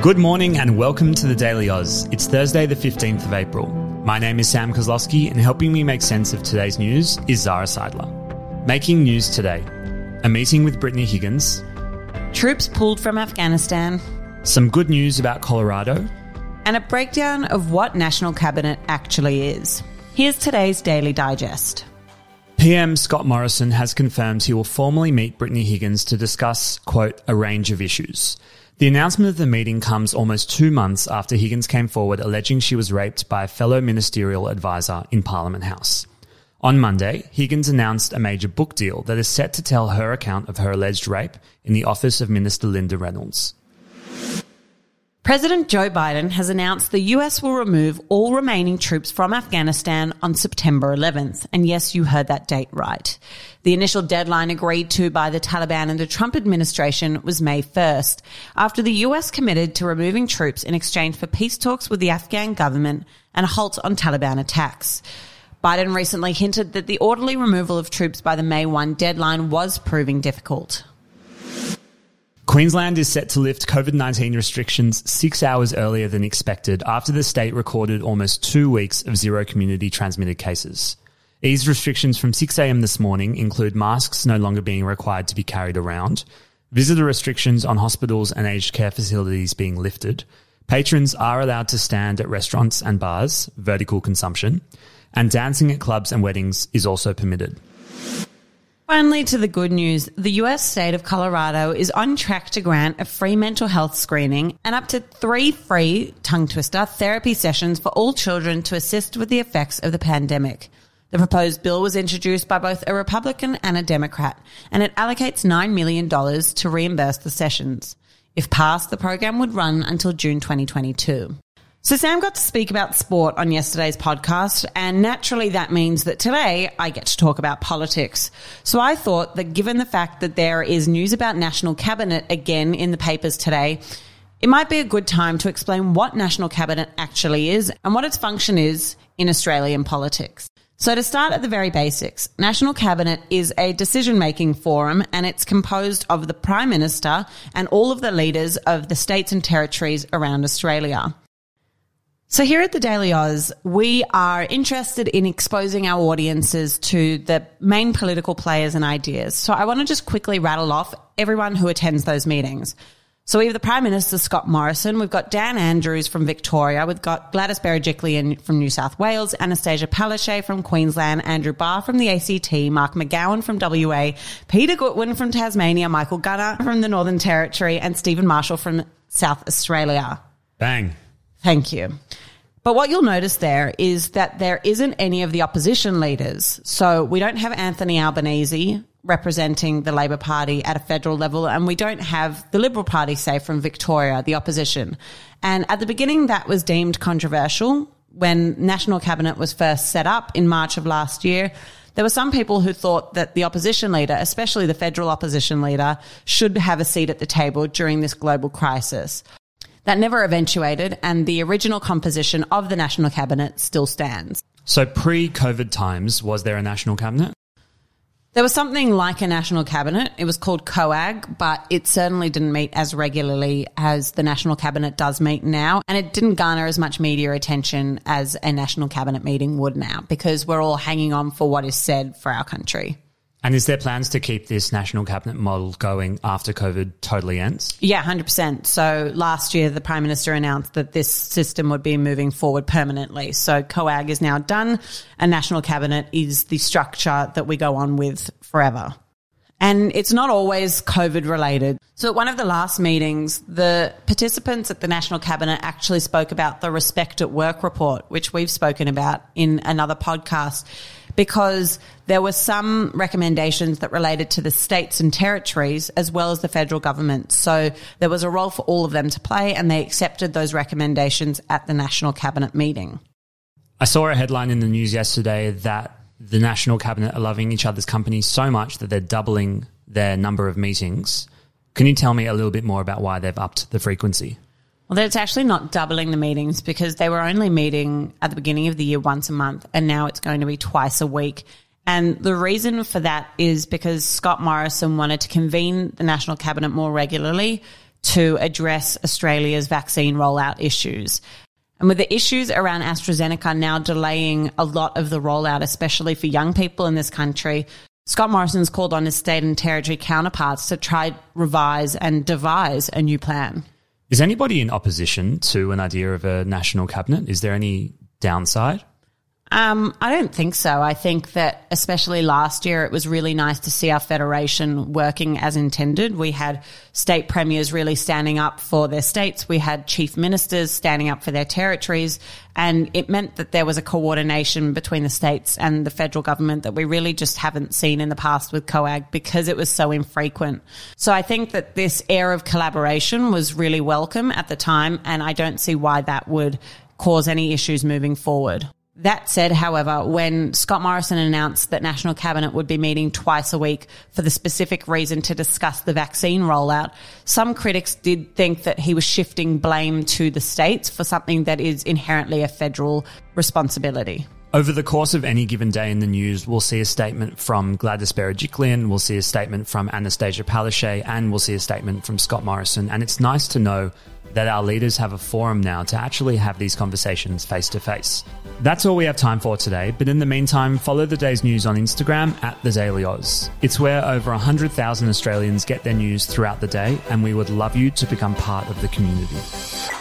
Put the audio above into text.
Good morning and welcome to the Daily Aus. It's Thursday, the 15th of April. My name is Sam Koslowski, and helping me make sense of today's news is Zara Seidler. Making news today a meeting with Brittany Higgins, Troops pulled from Afghanistan, some good news about Colorado, and a breakdown of what National Cabinet actually is. Here's today's Daily Digest. PM Scott Morrison has confirmed he will formally meet Brittany Higgins to discuss, quote, a range of issues. The announcement of the meeting comes almost two months after Higgins came forward alleging she was raped by a fellow ministerial advisor in Parliament House. On Monday, Higgins announced a major book deal that is set to tell her account of her alleged rape in the office of Minister Linda Reynolds. President Joe Biden has announced the US will remove all remaining troops from Afghanistan on September 11th. And yes, you heard that date right. The initial deadline agreed to by the Taliban and the Trump administration was May 1st, after the US committed to removing troops in exchange for peace talks with the Afghan government and a halt on Taliban attacks. Biden recently hinted that the orderly removal of troops by the May 1 deadline was proving difficult. Queensland is set to lift COVID 19 restrictions six hours earlier than expected after the state recorded almost two weeks of zero community transmitted cases. Eased restrictions from 6am this morning include masks no longer being required to be carried around, visitor restrictions on hospitals and aged care facilities being lifted, patrons are allowed to stand at restaurants and bars, vertical consumption, and dancing at clubs and weddings is also permitted. Finally, to the good news, the US state of Colorado is on track to grant a free mental health screening and up to three free tongue twister therapy sessions for all children to assist with the effects of the pandemic. The proposed bill was introduced by both a Republican and a Democrat, and it allocates $9 million to reimburse the sessions. If passed, the program would run until June 2022. So Sam got to speak about sport on yesterday's podcast, and naturally that means that today I get to talk about politics. So I thought that given the fact that there is news about National Cabinet again in the papers today, it might be a good time to explain what National Cabinet actually is and what its function is in Australian politics. So to start at the very basics, National Cabinet is a decision-making forum and it's composed of the Prime Minister and all of the leaders of the states and territories around Australia. So here at the Daily Aus, we are interested in exposing our audiences to the main political players and ideas. So I want to just quickly rattle off everyone who attends those meetings. So we have the Prime Minister, Scott Morrison. We've got Dan Andrews from Victoria. We've got Gladys Berejiklian from New South Wales, Annastacia Palaszczuk from Queensland, Andrew Barr from the ACT, Mark McGowan from WA, Peter Gutwein from Tasmania, Michael Gunner from the Northern Territory, and Stephen Marshall from South Australia. Bang. Thank you. But what you'll notice there is that there isn't any of the opposition leaders. So we don't have Anthony Albanese representing the Labor Party at a federal level, and we don't have the Liberal Party, say, from Victoria, the opposition. And at the beginning, that was deemed controversial. When National Cabinet was first set up in March of last year, there were some people who thought that the opposition leader, especially the federal opposition leader, should have a seat at the table during this global crisis. That never eventuated, and the original composition of the National Cabinet still stands. So, pre COVID times, was there a national cabinet? There was something like a national cabinet. It was called COAG, but it certainly didn't meet as regularly as the national cabinet does meet now. And it didn't garner as much media attention as a national cabinet meeting would now because we're all hanging on for what is said for our country. And is there plans to keep this national cabinet model going after COVID totally ends? Yeah, 100%. So last year, the Prime Minister announced that this system would be moving forward permanently. So COAG is now done. A national cabinet is the structure that we go on with forever. And it's not always COVID related. So at one of the last meetings, the participants at the National Cabinet actually spoke about the Respect at Work report, which we've spoken about in another podcast because there were some recommendations that related to the states and territories as well as the federal government. So there was a role for all of them to play and they accepted those recommendations at the National Cabinet meeting. I saw a headline in the news yesterday that the National Cabinet are loving each other's companies so much that they're doubling their number of meetings. Can you tell me a little bit more about why they've upped the frequency? Well, it's actually not doubling the meetings because they were only meeting at the beginning of the year once a month, and now it's going to be twice a week. And the reason for that is because Scott Morrison wanted to convene the National Cabinet more regularly to address Australia's vaccine rollout issues. And with the issues around AstraZeneca now delaying a lot of the rollout, especially for young people in this country, Scott Morrison's called on his state and territory counterparts to try revise and devise a new plan. Is anybody in opposition to an idea of a national cabinet? Is there any downside? Um, I don't think so. I think that, especially last year, it was really nice to see our federation working as intended. We had state premiers really standing up for their states. We had chief ministers standing up for their territories. And it meant that there was a coordination between the states and the federal government that we really just haven't seen in the past with COAG because it was so infrequent. So I think that this air of collaboration was really welcome at the time. And I don't see why that would cause any issues moving forward. That said, however, when Scott Morrison announced that National Cabinet would be meeting twice a week for the specific reason to discuss the vaccine rollout, some critics did think that he was shifting blame to the states for something that is inherently a federal responsibility. Over the course of any given day in the news, we'll see a statement from Gladys Berejiklian, we'll see a statement from Annastacia Palaszczuk, and we'll see a statement from Scott Morrison. And it's nice to know that our leaders have a forum now to actually have these conversations face to face. That's all we have time for today, but in the meantime, follow the day's news on Instagram at the Daily Aus. It's where over 100,000 Australians get their news throughout the day, and we would love you to become part of the community.